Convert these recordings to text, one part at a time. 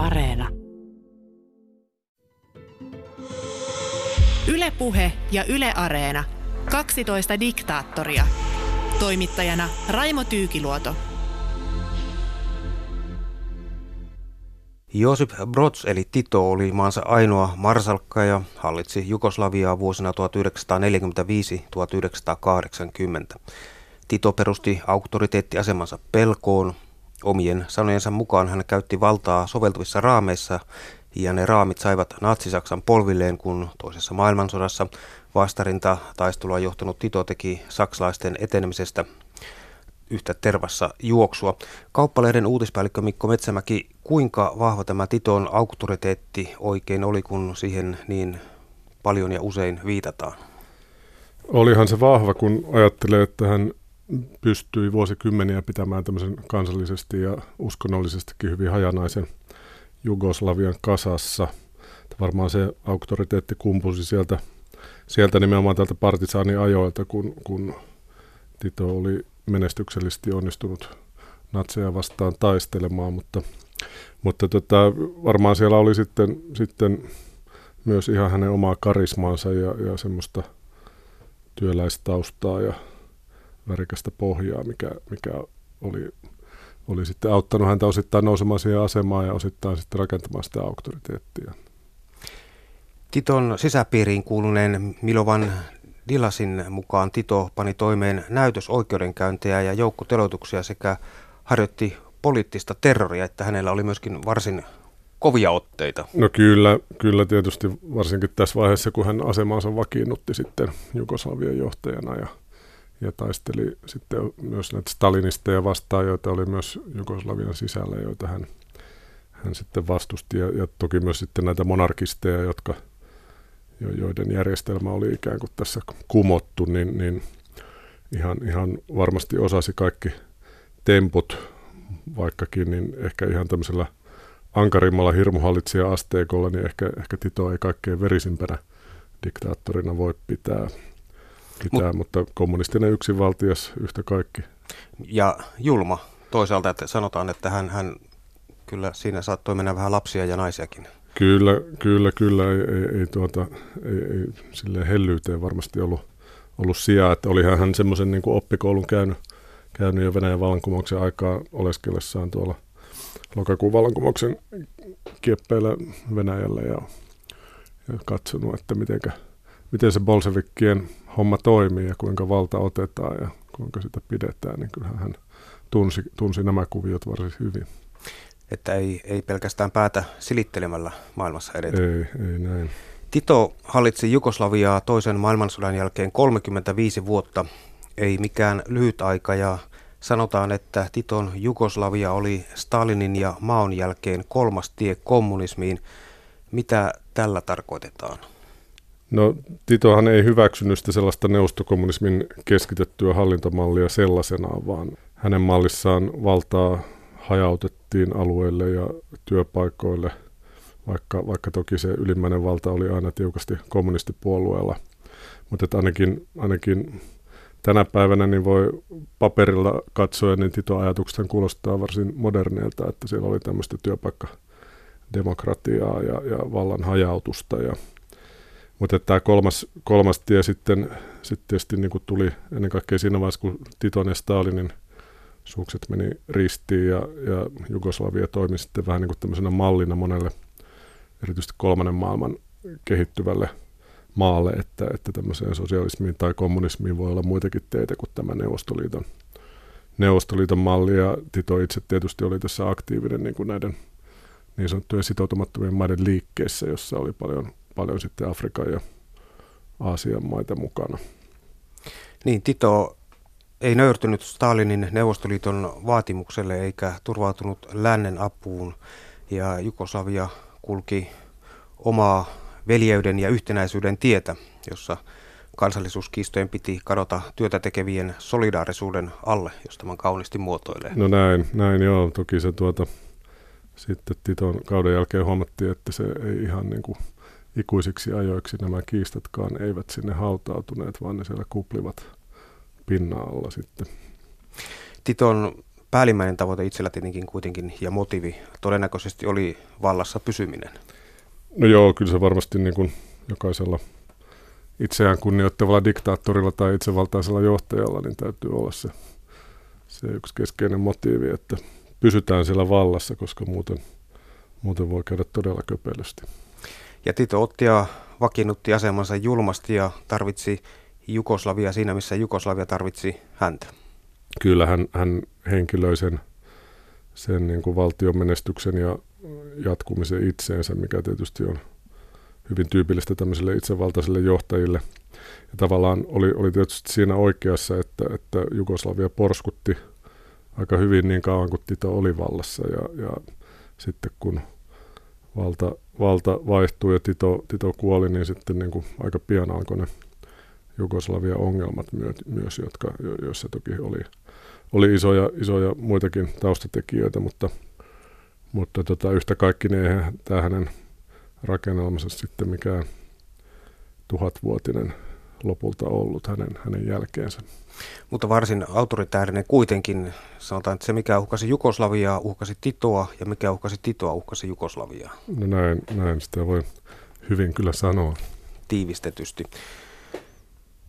Areena. Ylepuhe ja Yle Areena. 12 diktaattoria. Toimittajana Raimo Tyykiluoto. Josip Broz eli Tito oli maansa ainoa marsalkka ja hallitsi Jugoslaviaa vuosina 1945-1980. Tito perusti auktoriteettiasemansa pelkoon. Omien sanojensa mukaan hän käytti valtaa soveltuvissa raameissa ja ne raamit saivat Natsi-Saksan polvilleen, kun toisessa maailmansodassa vastarinta taistelua johtanut Tito teki saksalaisten etenemisestä yhtä tervassa juoksua. Kauppalehden uutispäällikkö Mikko Metsämäki, kuinka vahva tämä Titon auktoriteetti oikein oli, kun siihen niin paljon ja usein viitataan? Olihan se vahva, kun ajattelee, että hän pystyi vuosikymmeniä pitämään tämmöisen kansallisesti ja uskonnollisestikin hyvin hajanaisen Jugoslavian kasassa. Varmaan se auktoriteetti kumpusi sieltä, sieltä nimenomaan tältä partisaaniajoilta, kun, kun Tito oli menestyksellisesti onnistunut natseja vastaan taistelemaan, mutta, mutta tota, varmaan siellä oli sitten, sitten myös ihan hänen omaa karismaansa ja, ja semmoista työläistaustaa ja värikästä pohjaa, mikä, mikä oli, oli sitten auttanut häntä osittain nousemaan siihen asemaan ja osittain sitten rakentamaan sitä auktoriteettia. Titon sisäpiiriin kuuluneen Milovan Dilasin mukaan Tito pani toimeen näytösoikeudenkäyntejä ja joukkoteloituksia sekä harjoitti poliittista terroria, että hänellä oli myöskin varsin kovia otteita. No kyllä, kyllä tietysti varsinkin tässä vaiheessa, kun hän asemansa vakiinnutti sitten Jugoslavian johtajana ja, ja taisteli sitten myös näitä stalinisteja vastaan, joita oli myös Jugoslavian sisällä, joita hän, hän sitten vastusti. Ja, ja toki myös sitten näitä monarkisteja, jotka – joiden järjestelmä oli ikään kuin tässä kumottu, niin, niin ihan, ihan varmasti osasi kaikki temput, vaikkakin, niin ehkä ihan tämmöisellä ankarimmalla hirmuhallitsija-asteikolla, niin ehkä, ehkä Tito ei kaikkein verisimpänä diktaattorina voi pitää, pitää Mut, mutta kommunistinen yksinvaltias yhtä kaikki. Ja julma toisaalta, että sanotaan, että hän, hän kyllä siinä saattoi mennä vähän lapsia ja naisiakin Kyllä, kyllä, kyllä. Ei, ei, ei, tuota, ei, ei sille hellyyteen varmasti ollut, ollut sijaa. Että olihan hän semmoisen niin oppikoulun käynyt, käynyt jo Venäjän vallankumouksen aikaa oleskellessaan tuolla lokakuun vallankumouksen kieppeillä Venäjällä ja, ja katsonut, että mitenkä, miten se bolsevikkien homma toimii ja kuinka valta otetaan ja kuinka sitä pidetään, niin kyllähän hän tunsi, tunsi nämä kuviot varsin hyvin että ei, ei pelkästään päätä silittelemällä maailmassa edetä. Ei, ei näin. Tito hallitsi Jugoslaviaa toisen maailmansodan jälkeen 35 vuotta, ei mikään lyhyt aika ja sanotaan, että Titon Jugoslavia oli Stalinin ja Maon jälkeen kolmas tie kommunismiin. Mitä tällä tarkoitetaan? No Titohan ei hyväksynyt sitä sellaista neuvostokommunismin keskitettyä hallintomallia sellaisenaan, vaan hänen mallissaan valtaa hajautettiin alueille ja työpaikoille, vaikka, vaikka toki se ylimmäinen valta oli aina tiukasti kommunistipuolueella. Mutta ainakin, ainakin tänä päivänä niin voi paperilla katsoa, niin Tito-ajatukset kuulostaa varsin modernilta, että siellä oli tämmöistä työpaikkademokratiaa ja, ja vallan hajautusta. Ja, mutta tämä kolmas, kolmas tie sitten, sitten tietysti niin kuin tuli ennen kaikkea siinä vaiheessa, kun Titon ja Stalinin sukset meni ristiin ja, ja Jugoslavia toimi sitten vähän niin kuin tämmöisenä mallina monelle erityisesti kolmannen maailman kehittyvälle maalle, että, että tämmöiseen sosialismiin tai kommunismiin voi olla muitakin teitä kuin tämä Neuvostoliiton, Neuvostoliiton malli. Ja Tito itse tietysti oli tässä aktiivinen niin kuin näiden niin sanottujen sitoutumattomien maiden liikkeessä, jossa oli paljon, paljon sitten Afrikan ja Aasian maita mukana. Niin, Tito ei nöyrtynyt Stalinin Neuvostoliiton vaatimukselle eikä turvautunut lännen apuun ja Jugoslavia kulki omaa veljeyden ja yhtenäisyyden tietä, jossa kansallisuuskistojen piti kadota työtä tekevien solidaarisuuden alle, jos tämän kauniisti muotoilee. No näin, näin joo. Toki se tuota, sitten Titon kauden jälkeen huomattiin, että se ei ihan niin kuin ikuisiksi ajoiksi nämä kiistatkaan eivät sinne hautautuneet, vaan ne siellä kuplivat pinnan alla sitten. Titon päällimmäinen tavoite itsellä tietenkin kuitenkin ja motiivi todennäköisesti oli vallassa pysyminen. No joo, kyllä se varmasti niin kuin jokaisella itseään kunnioittavalla diktaattorilla tai itsevaltaisella johtajalla niin täytyy olla se, se yksi keskeinen motiivi, että pysytään siellä vallassa, koska muuten, muuten voi käydä todella köpelösti. Ja Tito otti ja vakiinnutti asemansa julmasti ja tarvitsi Jugoslavia siinä, missä Jugoslavia tarvitsi häntä. Kyllä hän, hän henkilöi sen, sen niin kuin valtion menestyksen ja jatkumisen itseensä, mikä tietysti on hyvin tyypillistä tämmöisille itsevaltaisille johtajille. Ja tavallaan oli, oli tietysti siinä oikeassa, että, että Jugoslavia porskutti aika hyvin niin kauan kuin Tito oli vallassa ja, ja sitten kun valta, valta vaihtui ja Tito, Tito kuoli, niin sitten niin kuin aika pian alkoi ne Jugoslavia ongelmat myös, jotka, joissa toki oli, oli isoja, isoja muitakin taustatekijöitä, mutta, mutta tota, yhtä kaikki niin eihän tämä hänen rakennelmansa sitten mikään tuhatvuotinen lopulta ollut hänen, hänen jälkeensä. Mutta varsin autoritäärinen kuitenkin. Sanotaan, että se mikä uhkasi Jugoslaviaa, uhkasi Titoa ja mikä uhkasi Titoa, uhkasi Jugoslaviaa. No näin, näin sitä voi hyvin kyllä sanoa. Tiivistetysti.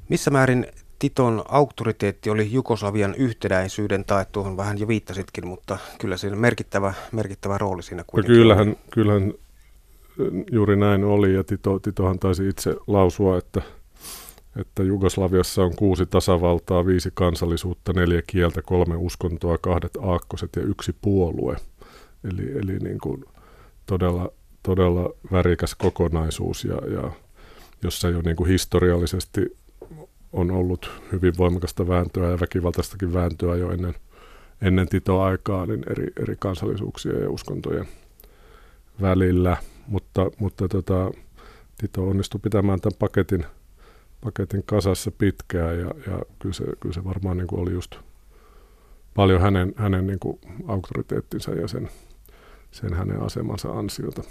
Missä määrin Titon auktoriteetti oli Jugoslavian yhtenäisyyden tai tuohon vähän jo viittasitkin, mutta kyllä siinä merkittävä, merkittävä rooli siinä kuitenkin. No kyllähän, kyllähän juuri näin oli ja Tito, Titohan taisi itse lausua, että, että Jugoslaviassa on kuusi tasavaltaa, viisi kansallisuutta, neljä kieltä, kolme uskontoa, kahdet aakkoset ja yksi puolue. Eli, eli niin kuin todella, todella värikäs kokonaisuus ja, ja jossa jo niin kuin historiallisesti on ollut hyvin voimakasta vääntöä ja väkivaltaistakin vääntöä jo ennen, ennen Tito-aikaa niin eri, eri kansallisuuksien ja uskontojen välillä. Mutta, mutta tota, Tito onnistui pitämään tämän paketin, paketin kasassa pitkään ja, ja kyllä, se, kyllä se varmaan niin kuin oli just paljon hänen, hänen niin kuin auktoriteettinsa ja sen, sen hänen asemansa ansiota.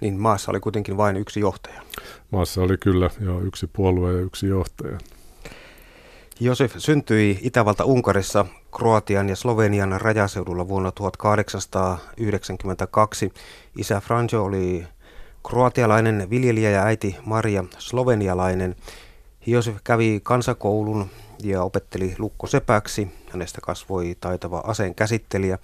Niin maassa oli kuitenkin vain yksi johtaja. Maassa oli kyllä jo yksi puolue ja yksi johtaja. Josef syntyi Itävalta-Unkarissa Kroatian ja Slovenian rajaseudulla vuonna 1892. Isä Franjo oli kroatialainen viljelijä ja äiti Maria slovenialainen. Josef kävi kansakoulun ja opetteli lukkosepäksi. Hänestä kasvoi taitava aseen käsittelijä.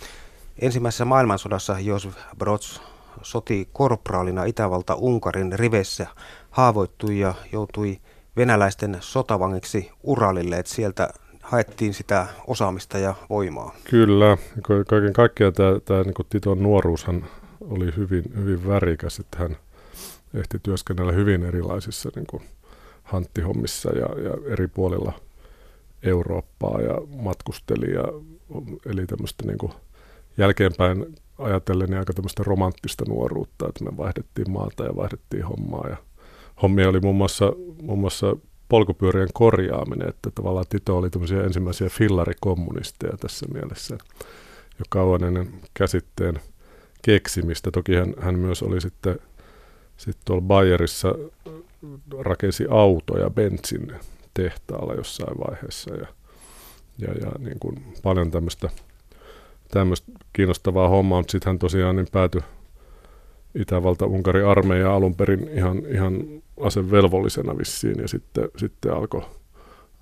Ensimmäisessä maailmansodassa Josef Brods soti korpraalina Itävalta-Unkarin rivessä, haavoittui ja joutui venäläisten sotavangiksi Uralille, että sieltä haettiin sitä osaamista ja voimaa. Kyllä, kaiken kaikkiaan tämä, tämä niin Titon nuoruushan oli hyvin, hyvin värikäs, että hän ehti työskennellä hyvin erilaisissa niin kuin hanttihommissa ja, ja eri puolilla Eurooppaa ja matkusteli ja eli tämmöistä niin kuin jälkeenpäin ajatellen niin aika tämmöistä romanttista nuoruutta, että me vaihdettiin maata ja vaihdettiin hommaa ja hommia oli muun muassa, muun muassa polkupyörien korjaaminen, että tavallaan Tito oli tämmöisiä ensimmäisiä fillarikommunisteja tässä mielessä jo kauan ennen käsitteen keksimistä. Toki hän, hän myös oli sitten, sitten tuolla Bayerissa rakensi autoja Benzin tehtaalla jossain vaiheessa ja, ja, ja niin kuin paljon tämmöistä, tämmöistä kiinnostavaa hommaa, mutta sitten hän tosiaan niin päätyi Itävalta-Unkarin armeija alun perin ihan, ihan asevelvollisena vissiin ja sitten, sitten alkoi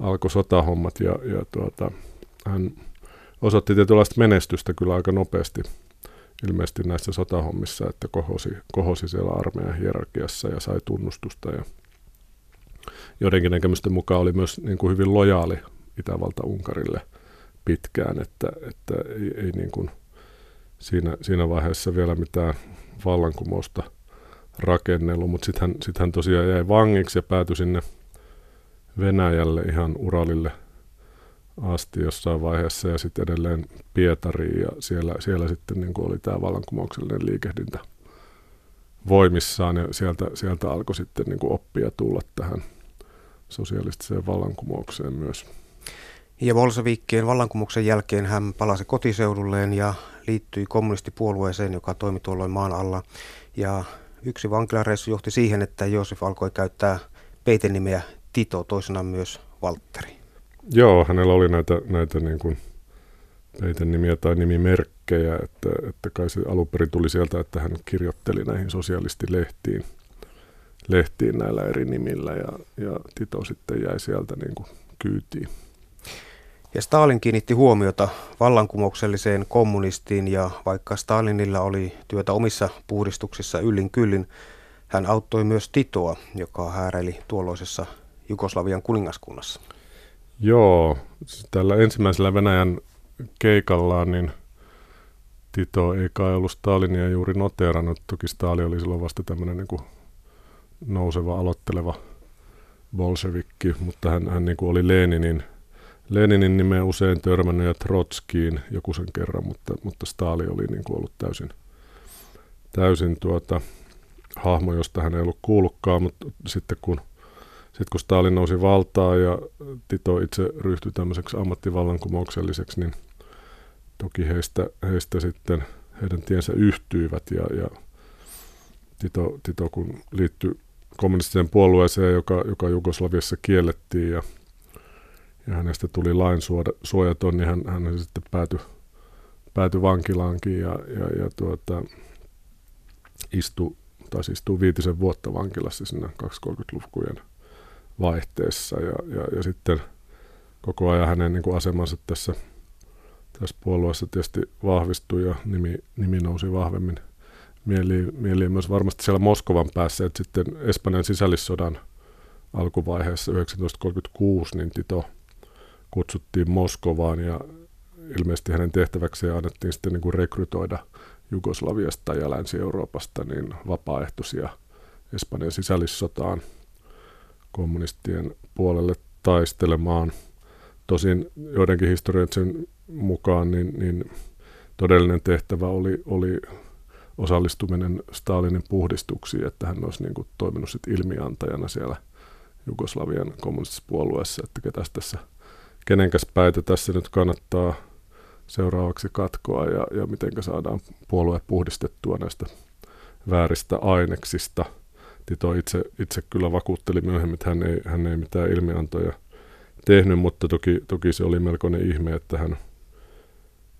alko sotahommat ja, ja tuota, hän osoitti tietynlaista menestystä kyllä aika nopeasti ilmeisesti näissä sotahommissa, että kohosi, kohosi siellä armeijan hierarkiassa ja sai tunnustusta ja joidenkin näkemysten mukaan oli myös niin kuin hyvin lojaali Itävalta-Unkarille pitkään, että, että ei, ei niin kuin siinä, siinä vaiheessa vielä mitään vallankumousta rakennellut, mutta sitten hän, sit hän tosiaan jäi vangiksi ja päätyi sinne Venäjälle ihan Uralille asti jossain vaiheessa ja sitten edelleen Pietariin ja siellä, siellä sitten niin oli tämä vallankumouksellinen liikehdintä voimissaan ja sieltä, sieltä alkoi sitten niin kuin oppia tulla tähän sosialistiseen vallankumoukseen myös. Ja Bolsevikkien vallankumouksen jälkeen hän palasi kotiseudulleen ja liittyi kommunistipuolueeseen, joka toimi tuolloin maan alla. Ja yksi vankilareissu johti siihen, että Joosef alkoi käyttää peitenimeä Tito, toisena myös Valtteri. Joo, hänellä oli näitä, näitä niin kuin peitenimiä tai nimimerkkejä, että, että kai se alun perin tuli sieltä, että hän kirjoitteli näihin sosialistilehtiin lehtiin näillä eri nimillä ja, ja Tito sitten jäi sieltä niin kuin kyytiin. Ja Stalin kiinnitti huomiota vallankumoukselliseen kommunistiin ja vaikka Stalinilla oli työtä omissa puhdistuksissa yllin kyllin, hän auttoi myös Titoa, joka hääräili tuolloisessa Jugoslavian kuningaskunnassa. Joo, tällä ensimmäisellä Venäjän keikallaan niin Tito ei kai ollut Stalinia juuri noteerannut. Toki Stalin oli silloin vasta tämmöinen niin nouseva, aloitteleva bolshevikki, mutta hän, hän niin kuin oli Leninin, Leninin nimeä usein törmännyt ja Trotskiin joku sen kerran, mutta, mutta Stalin oli niin kuin ollut täysin, täysin tuota, hahmo, josta hän ei ollut kuullutkaan, mutta sitten kun, sitten kun Stalin nousi valtaa ja Tito itse ryhtyi tämmöiseksi ammattivallankumoukselliseksi, niin toki heistä, heistä sitten heidän tiensä yhtyivät ja, ja Tito, Tito kun liittyi kommunistiseen puolueeseen, joka, joka Jugoslaviassa kiellettiin ja, ja hänestä tuli lainsuojaton, niin hän, hän sitten päätyi, päätyi vankilaankin ja, ja, ja tuota, istui, tai istuu viitisen vuotta vankilassa siinä 230-lukujen vaihteessa ja, ja, ja sitten koko ajan hänen niin kuin asemansa tässä, tässä puolueessa tietysti vahvistui ja nimi, nimi nousi vahvemmin mieliin, mieliin myös varmasti siellä Moskovan päässä, että sitten Espanjan sisällissodan alkuvaiheessa 1936 niin Tito kutsuttiin Moskovaan ja ilmeisesti hänen tehtäväkseen annettiin sitten niin kuin rekrytoida Jugoslaviasta ja Länsi-Euroopasta niin vapaaehtoisia Espanjan sisällissotaan kommunistien puolelle taistelemaan. Tosin joidenkin historioiden mukaan niin, niin todellinen tehtävä oli, oli osallistuminen Stalinin puhdistuksiin, että hän olisi niin kuin toiminut sit ilmiantajana siellä Jugoslavian kommunistisessa puolueessa, että ketäs tässä, kenenkäs päitä tässä nyt kannattaa seuraavaksi katkoa ja, ja miten saadaan puolue puhdistettua näistä vääristä aineksista. Tito itse, itse kyllä vakuutteli myöhemmin, että hän ei, hän ei mitään ilmiantoja tehnyt, mutta toki, toki se oli melkoinen ihme, että hän –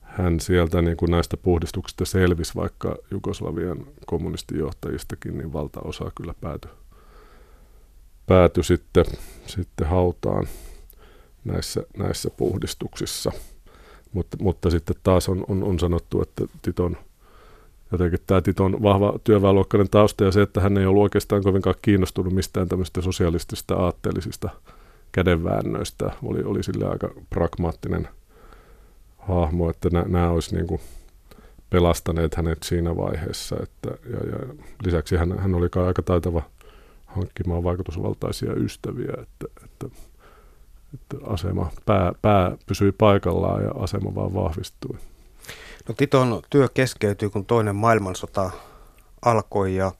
hän sieltä niin kuin näistä puhdistuksista selvisi, vaikka Jugoslavian kommunistijohtajistakin, niin valtaosa kyllä päätyi pääty sitten, sitten hautaan näissä, näissä puhdistuksissa. Mutta, mutta sitten taas on, on, on sanottu, että Titon, jotenkin tämä Titon vahva työväenluokkainen tausta ja se, että hän ei ollut oikeastaan kovinkaan kiinnostunut mistään tämmöistä sosialistisista aatteellisista kädenväännöistä, oli, oli sille aika pragmaattinen – hahmo, että nämä olisi niin kuin pelastaneet hänet siinä vaiheessa. Että, ja, ja lisäksi hän, hän oli aika taitava hankkimaan vaikutusvaltaisia ystäviä, että, että, että asema, pää, pää pysyi paikallaan ja asema vaan vahvistui. No Titon työ keskeytyi, kun toinen maailmansota alkoi ja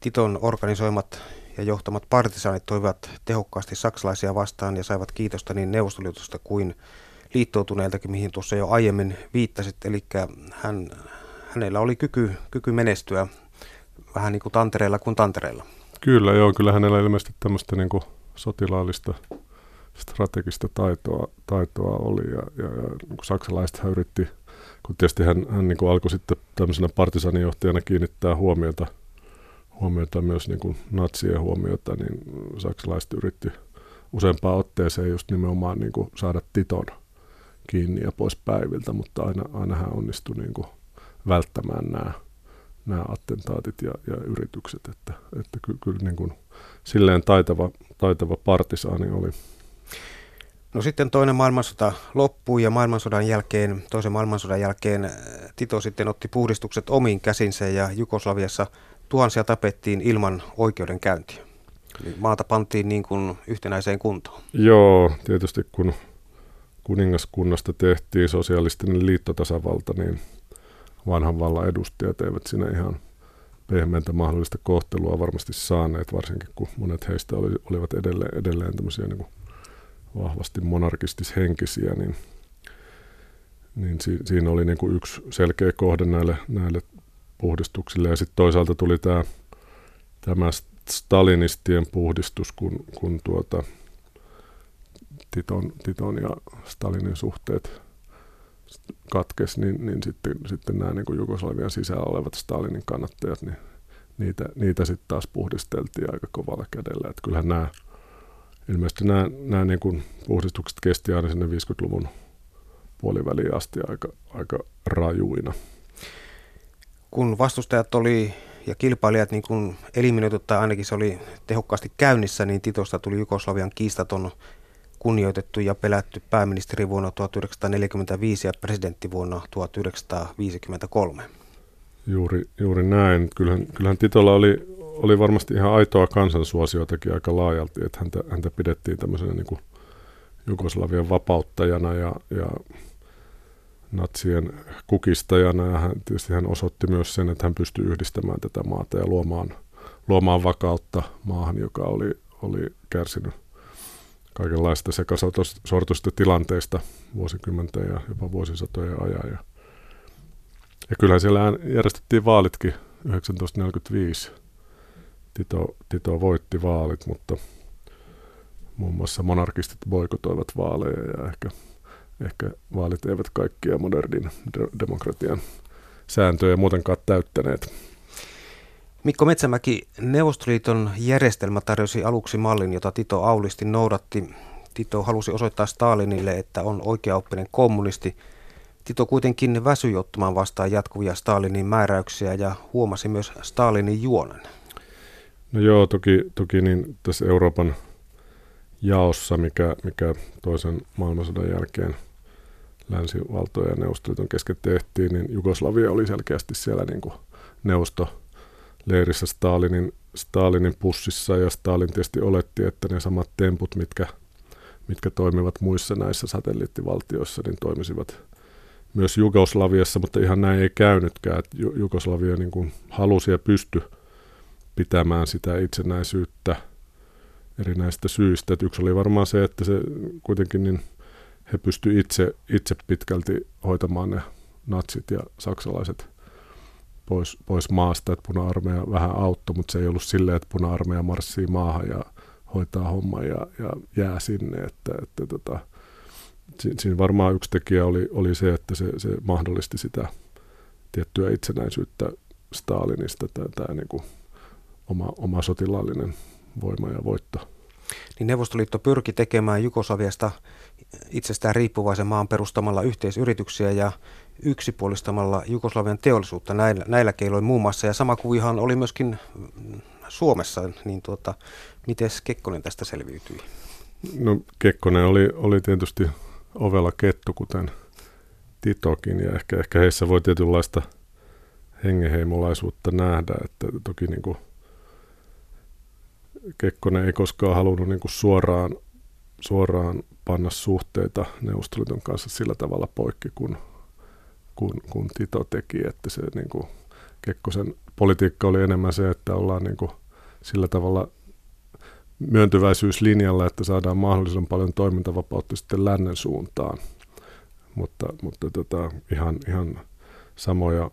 Titon organisoimat ja johtamat partisaanit toivat tehokkaasti saksalaisia vastaan ja saivat kiitosta niin Neuvostoliitosta kuin liittoutuneiltakin, mihin tuossa jo aiemmin viittasit. Eli hän, hänellä oli kyky, kyky menestyä vähän niin kuin tantereilla kuin tantereilla. Kyllä, joo, kyllä hänellä ilmeisesti tämmöistä niin kuin sotilaallista strategista taitoa, taitoa oli ja, ja, ja niin yritti, kun tietysti hän, hän niin kuin alkoi sitten tämmöisenä partisanijohtajana kiinnittää huomiota, huomiota myös niin kuin natsien huomiota, niin saksalaiset yritti useampaan otteeseen just nimenomaan niin kuin saada Titon kiinni ja pois päiviltä, mutta aina, aina hän onnistui niin kuin välttämään nämä, nämä attentaatit ja, ja yritykset, että, että ky, kyllä niin kuin silleen taitava, taitava partisaani oli. No sitten toinen maailmansota loppui ja maailmansodan jälkeen, toisen maailmansodan jälkeen äh, Tito sitten otti puhdistukset omiin käsinsä ja Jugoslaviassa tuhansia tapettiin ilman oikeudenkäyntiä. Eli maata pantiin niin kuin yhtenäiseen kuntoon. Joo, tietysti kun kuningaskunnasta tehtiin sosialistinen liittotasavalta, niin vanhan vallan edustajat eivät siinä ihan pehmeäntä mahdollista kohtelua varmasti saaneet, varsinkin kun monet heistä oli, olivat edelleen, edelleen tämmöisiä niin kuin vahvasti monarkistishenkisiä, niin, niin si, siinä oli niin kuin yksi selkeä kohde näille, näille puhdistuksille. Ja sitten toisaalta tuli tämä, tämä stalinistien puhdistus, kun, kun tuota, Titon, Titon ja Stalinin suhteet katkesi, niin, niin sitten, sitten nämä niin Jugoslavian sisällä olevat Stalinin kannattajat, niin niitä, niitä sitten taas puhdisteltiin aika kovalla kädellä. Että kyllähän nämä, ilmeisesti nämä, nämä niin kuin puhdistukset kesti aina sinne 50-luvun puoliväliin asti aika, aika rajuina. Kun vastustajat oli ja kilpailijat niin kuin eliminoitu tai ainakin se oli tehokkaasti käynnissä, niin Titosta tuli Jugoslavian kiistaton kunnioitettu ja pelätty pääministeri vuonna 1945 ja presidentti vuonna 1953. Juuri, juuri näin. Kyllähän, kyllähän Titolla oli, oli varmasti ihan aitoa kansansuosiotakin aika laajalti, että häntä, häntä pidettiin tämmöisenä niin kuin Jugoslavian vapauttajana ja, ja natsien kukistajana ja hän, tietysti hän osoitti myös sen, että hän pystyi yhdistämään tätä maata ja luomaan, luomaan vakautta maahan, joka oli, oli kärsinyt kaikenlaista sekasortoista tilanteista vuosikymmenten ja jopa vuosisatojen ajan. Ja, ja kyllähän siellä järjestettiin vaalitkin 1945. Tito, Tito voitti vaalit, mutta muun muassa monarkistit boikotoivat vaaleja ja ehkä, ehkä vaalit eivät kaikkia modernin demokratian sääntöjä muutenkaan täyttäneet. Mikko Metsämäki, Neuvostoliiton järjestelmä tarjosi aluksi mallin, jota Tito Aulisti noudatti. Tito halusi osoittaa Stalinille, että on oikeaoppinen kommunisti. Tito kuitenkin väsyi ottamaan vastaan jatkuvia Stalinin määräyksiä ja huomasi myös Stalinin juonen. No joo, toki, toki niin tässä Euroopan jaossa, mikä, mikä toisen maailmansodan jälkeen länsivaltoja ja Neuvostoliiton kesken tehtiin, niin Jugoslavia oli selkeästi siellä niin kuin neuvosto leirissä Stalinin, Stalinin pussissa ja Stalin tietysti oletti, että ne samat temput, mitkä, mitkä toimivat muissa näissä satelliittivaltioissa, niin toimisivat myös Jugoslaviassa, mutta ihan näin ei käynytkään. Että Jugoslavia niin kuin halusi ja pystyi pitämään sitä itsenäisyyttä erinäistä syistä. Että yksi oli varmaan se, että se kuitenkin niin he pystyivät itse, itse pitkälti hoitamaan ne natsit ja saksalaiset pois, pois maasta, että puna-armeija vähän auttoi, mutta se ei ollut silleen, että puna-armeija marssii maahan ja hoitaa homma ja, ja jää sinne. Että, että tota, siinä varmaan yksi tekijä oli, oli se, että se, se mahdollisti sitä tiettyä itsenäisyyttä Stalinista, tämä, tämä niin kuin oma, oma sotilaallinen voima ja voitto. Niin Neuvostoliitto pyrki tekemään Jugoslaviasta itsestään riippuvaisen maan perustamalla yhteisyrityksiä ja yksipuolistamalla Jugoslavian teollisuutta näillä, näillä keiloin muun muassa. Ja sama kuvihan oli myöskin Suomessa, niin tuota, miten Kekkonen tästä selviytyi? No Kekkonen oli, oli tietysti ovella kettu, kuten Titokin, ja ehkä, ehkä heissä voi tietynlaista hengeheimolaisuutta nähdä, että toki niin kuin Kekkonen ei koskaan halunnut niin kuin suoraan, suoraan panna suhteita Neuvostoliiton kanssa sillä tavalla poikki, kun kun, kun Tito teki, että se niin kuin, Kekkosen politiikka oli enemmän se, että ollaan niin kuin, sillä tavalla myöntyväisyyslinjalla, että saadaan mahdollisimman paljon toimintavapautta sitten lännen suuntaan. Mutta, mutta tota, ihan, ihan samoja,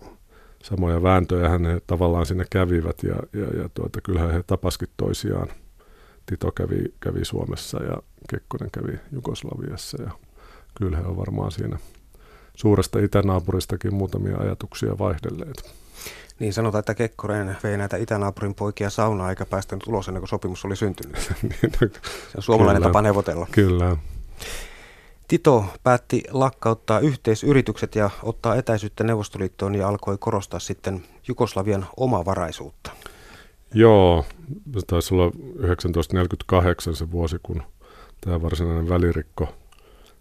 samoja vääntöjä hän he tavallaan sinne kävivät ja, ja, ja tuota, kyllähän he tapaskin toisiaan. Tito kävi, kävi Suomessa ja Kekkonen kävi Jugoslaviassa ja kyllä he on varmaan siinä suuresta itänaapuristakin muutamia ajatuksia vaihdelleet. Niin sanotaan, että Kekkonen vei näitä itänaapurin poikia saunaa eikä päästänyt ulos ennen kuin sopimus oli syntynyt. Niin, no, Se on suomalainen kyllä, tapa neuvotella. Kyllä. Tito päätti lakkauttaa yhteisyritykset ja ottaa etäisyyttä Neuvostoliittoon ja alkoi korostaa sitten Jugoslavian omavaraisuutta. Joo, se taisi olla 1948 se vuosi, kun tämä varsinainen välirikko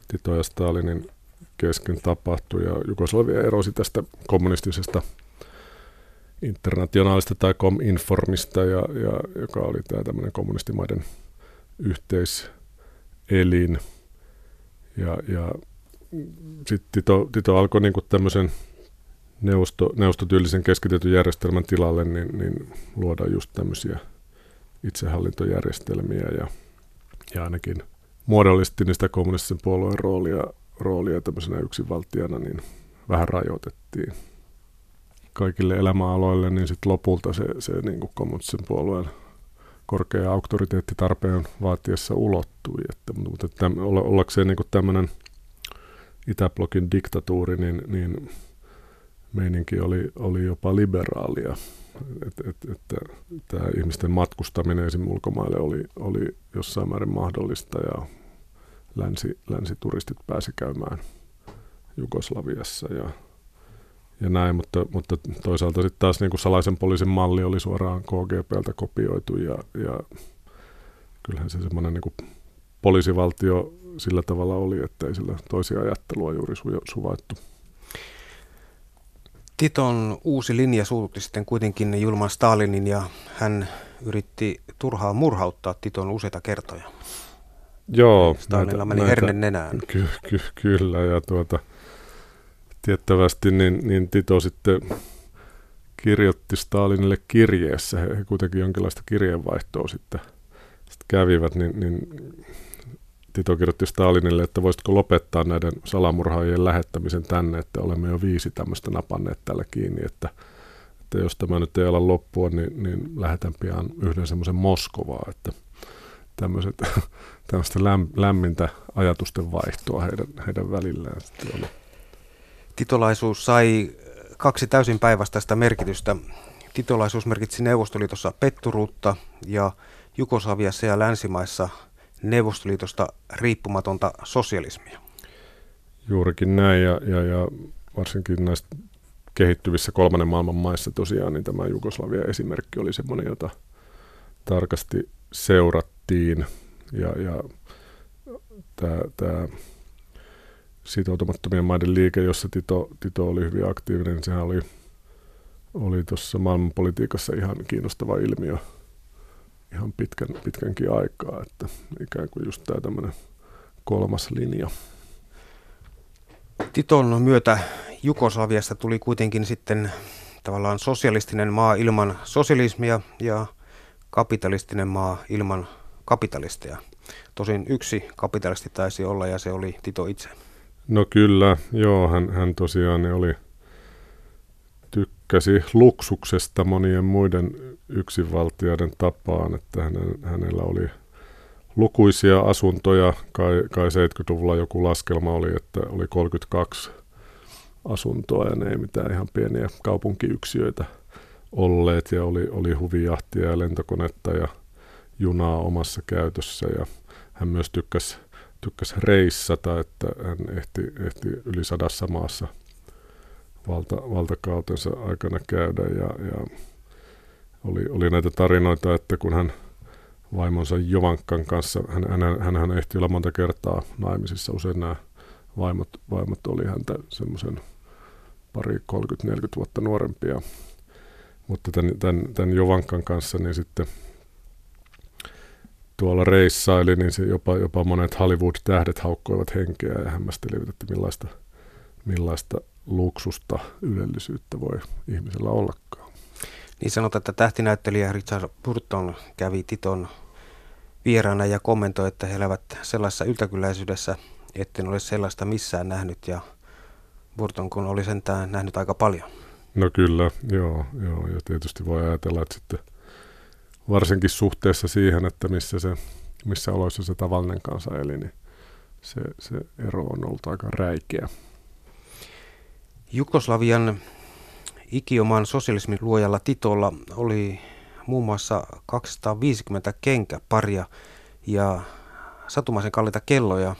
Tito ja Stalinin kesken tapahtui ja Jugoslavia erosi tästä kommunistisesta internationaalista tai Cominformista, ja, ja, joka oli tämä tämmöinen kommunistimaiden yhteiselin. Ja, ja sitten Tito, Tito alkoi niin tämmöisen neuvosto, neuvostotyylisen keskitetyn järjestelmän tilalle niin, niin luoda just tämmöisiä itsehallintojärjestelmiä ja, ja ainakin muodollisesti niistä kommunistisen puolueen roolia roolia tämmöisenä yksinvaltiana niin vähän rajoitettiin. Kaikille elämäaloille, niin sitten lopulta se, se niin kuin kommunistisen puolueen korkea auktoriteetti tarpeen vaatiessa ulottui. Että, mutta että ollakseen niin tämmöinen Itäblokin diktatuuri, niin, niin meininki oli, oli jopa liberaalia. Että et, et, tämä ihmisten matkustaminen esim. ulkomaille oli, oli jossain määrin mahdollista ja länsi, länsituristit pääsi käymään Jugoslaviassa ja, ja näin, mutta, mutta toisaalta sitten taas niin kuin salaisen poliisin malli oli suoraan KGPltä kopioitu ja, ja kyllähän se semmoinen niin poliisivaltio sillä tavalla oli, että ei sillä toisia ajattelua juuri su- suvaittu. Titon uusi linja suututti sitten kuitenkin julman Stalinin ja hän yritti turhaa murhauttaa Titon useita kertoja. Joo. Stalinilla meni näitä, herne nenään. Ky, ky, kyllä, ja tuota, tiettävästi niin, niin Tito sitten kirjoitti Stalinille kirjeessä, he, kuitenkin jonkinlaista kirjeenvaihtoa sitten, sitten kävivät, niin, niin Tito kirjoitti Stalinille, että voisitko lopettaa näiden salamurhaajien lähettämisen tänne, että olemme jo viisi tämmöistä napanneet tällä kiinni, että, että jos tämä nyt ei ala loppua, niin, niin lähetän pian yhden semmoisen Moskovaa, että tämmöiset, tämmöistä lämmintä ajatusten vaihtoa heidän, heidän välillään sitten oli. Titolaisuus sai kaksi täysin päinvastaista merkitystä. Titolaisuus merkitsi Neuvostoliitossa petturuutta ja Jugoslaviassa ja länsimaissa Neuvostoliitosta riippumatonta sosialismia. Juurikin näin ja, ja, ja varsinkin näissä kehittyvissä kolmannen maailman maissa tosiaan niin tämä Jugoslavia esimerkki oli semmoinen, jota tarkasti seurattiin ja, ja tämä, tämä sitoutumattomien maiden liike, jossa Tito, Tito oli hyvin aktiivinen, niin sehän oli, oli tuossa maailmanpolitiikassa ihan kiinnostava ilmiö ihan pitkän, pitkänkin aikaa, että ikään kuin just tämä tämmöinen kolmas linja. Titon myötä Jugoslaviasta tuli kuitenkin sitten tavallaan sosialistinen maa ilman sosialismia ja kapitalistinen maa ilman kapitalisteja. Tosin yksi kapitalisti taisi olla ja se oli Tito itse. No kyllä, joo, hän, hän tosiaan oli, tykkäsi luksuksesta monien muiden yksinvaltioiden tapaan, että hänen, hänellä oli lukuisia asuntoja, kai, kai 70-luvulla joku laskelma oli, että oli 32 asuntoa ja ne ei mitään ihan pieniä kaupunkiyksiöitä olleet. Ja oli, oli huvijahtia ja lentokonetta ja junaa omassa käytössä. Ja hän myös tykkäsi tykkäs reissata, että hän ehti, ehti yli sadassa maassa valta, valtakautensa aikana käydä. Ja, ja oli, oli näitä tarinoita, että kun hän vaimonsa Jovankan kanssa, hän, hän, hän ehti olla monta kertaa naimisissa, usein nämä vaimot, vaimot oli häntä semmoisen pari 30-40 vuotta nuorempia, mutta tämän, tämän, tämän Jovankan kanssa niin sitten tuolla reissaili, niin se jopa, jopa monet Hollywood-tähdet haukkoivat henkeä ja hämmästelivät, että millaista, millaista luksusta, ylellisyyttä voi ihmisellä ollakaan. Niin sanotaan, että tähtinäyttelijä Richard Burton kävi Titon vieraana ja kommentoi, että he elävät sellaisessa yltäkylläisyydessä, etten ole sellaista missään nähnyt ja Burton kun oli sentään nähnyt aika paljon. No kyllä, joo, joo. ja tietysti voi ajatella, että sitten varsinkin suhteessa siihen, että missä, se, missä oloissa se tavallinen kansa eli, niin se, se ero on ollut aika räikeä. Jugoslavian ikioman sosialismin luojalla Titolla oli muun muassa 250 kenkäparia ja satumaisen kalliita kelloja,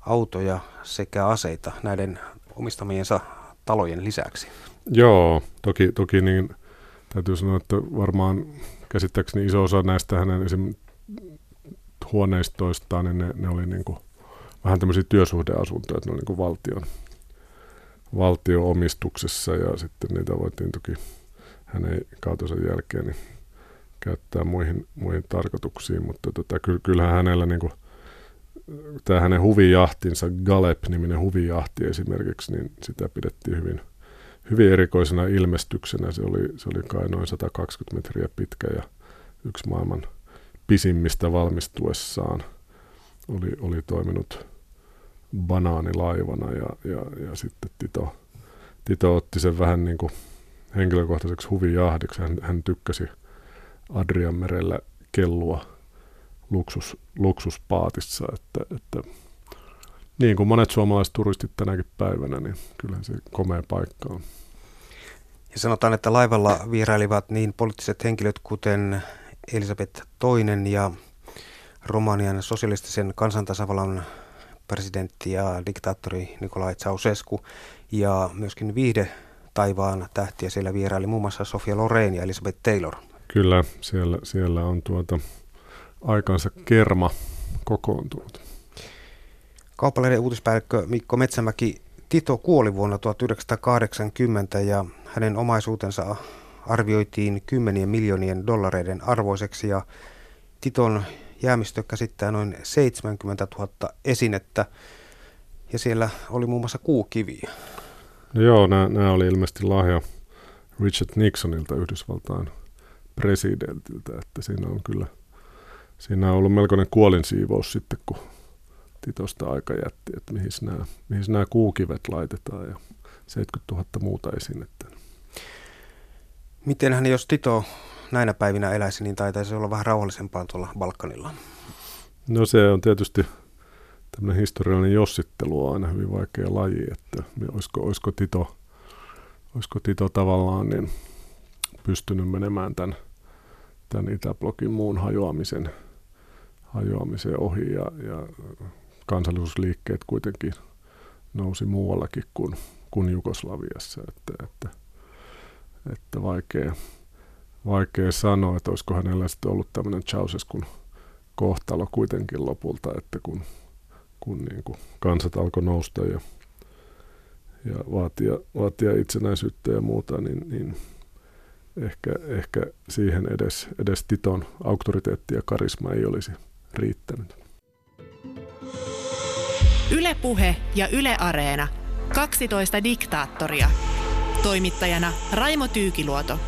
autoja sekä aseita näiden omistamiensa talojen lisäksi. Joo, toki, toki niin täytyy sanoa, että varmaan käsittääkseni iso osa näistä hänen huoneistoistaan, niin ne, ne oli niin kuin vähän tämmöisiä työsuhdeasuntoja, että ne oli niin kuin valtion, valtio-omistuksessa ja sitten niitä voitiin toki hänen kautensa jälkeen niin käyttää muihin, muihin tarkoituksiin, mutta tota, kyllähän hänellä niin kuin, tämä hänen huvijahtinsa, Galep-niminen huvijahti esimerkiksi, niin sitä pidettiin hyvin, hyvin erikoisena ilmestyksenä. Se oli, se oli kai noin 120 metriä pitkä ja yksi maailman pisimmistä valmistuessaan oli, oli toiminut banaanilaivana ja, ja, ja sitten Tito, Tito otti sen vähän niin kuin henkilökohtaiseksi huvijahdiksi. Hän, hän tykkäsi niin kuin monet suomalaiset turistit tänäkin päivänä, niin kyllähän se komea paikka on. Ja sanotaan, että laivalla vierailivat niin poliittiset henkilöt kuten Elisabeth II ja Romanian sosialistisen kansantasavallan presidentti ja diktaattori Nikolai Ceausescu ja myöskin viihde taivaan tähtiä siellä vieraili muun muassa Sofia Loren ja Elizabeth Taylor. Kyllä, siellä, siellä on tuota aikansa kerma kokoontunut. Kauppalehden uutispäällikkö Mikko Metsämäki Tito kuoli vuonna 1980 ja hänen omaisuutensa arvioitiin kymmenien miljoonien dollareiden arvoiseksi ja Titon jäämistö käsittää noin 70 000 esinettä ja siellä oli muun muassa kuukiviä. No joo, nämä, nämä oli ilmeisesti lahja Richard Nixonilta Yhdysvaltain presidentiltä, että siinä on kyllä siinä on ollut melkoinen kuolinsiivous sitten, kun Titosta aika jätti, että mihin nämä, mihin nämä kuukivet laitetaan ja 70 000 muuta esinettä. Mitenhän jos Tito näinä päivinä eläisi, niin taitaisi olla vähän rauhallisempaa tuolla Balkanilla? No se on tietysti tämmöinen historiallinen jossittelu on aina hyvin vaikea laji, että olisiko, olisiko, Tito, olisiko Tito tavallaan niin pystynyt menemään tämän, tämän Itäblokin muun hajoamisen, hajoamisen ohi ja, ja kansallisuusliikkeet kuitenkin nousi muuallakin kuin, kuin Jugoslaviassa, että, että, että vaikea, vaikea sanoa, että olisiko hänellä sitten ollut tämmöinen Ceausescun kohtalo kuitenkin lopulta, että kun, kun niin kuin kansat alkoi nousta ja, ja vaatia, vaatia itsenäisyyttä ja muuta, niin, niin ehkä, ehkä siihen edes, edes Titon auktoriteetti ja karisma ei olisi riittänyt. Ylepuhe ja Yle Areena. 12 diktaattoria. Toimittajana Raimo Tyykiluoto.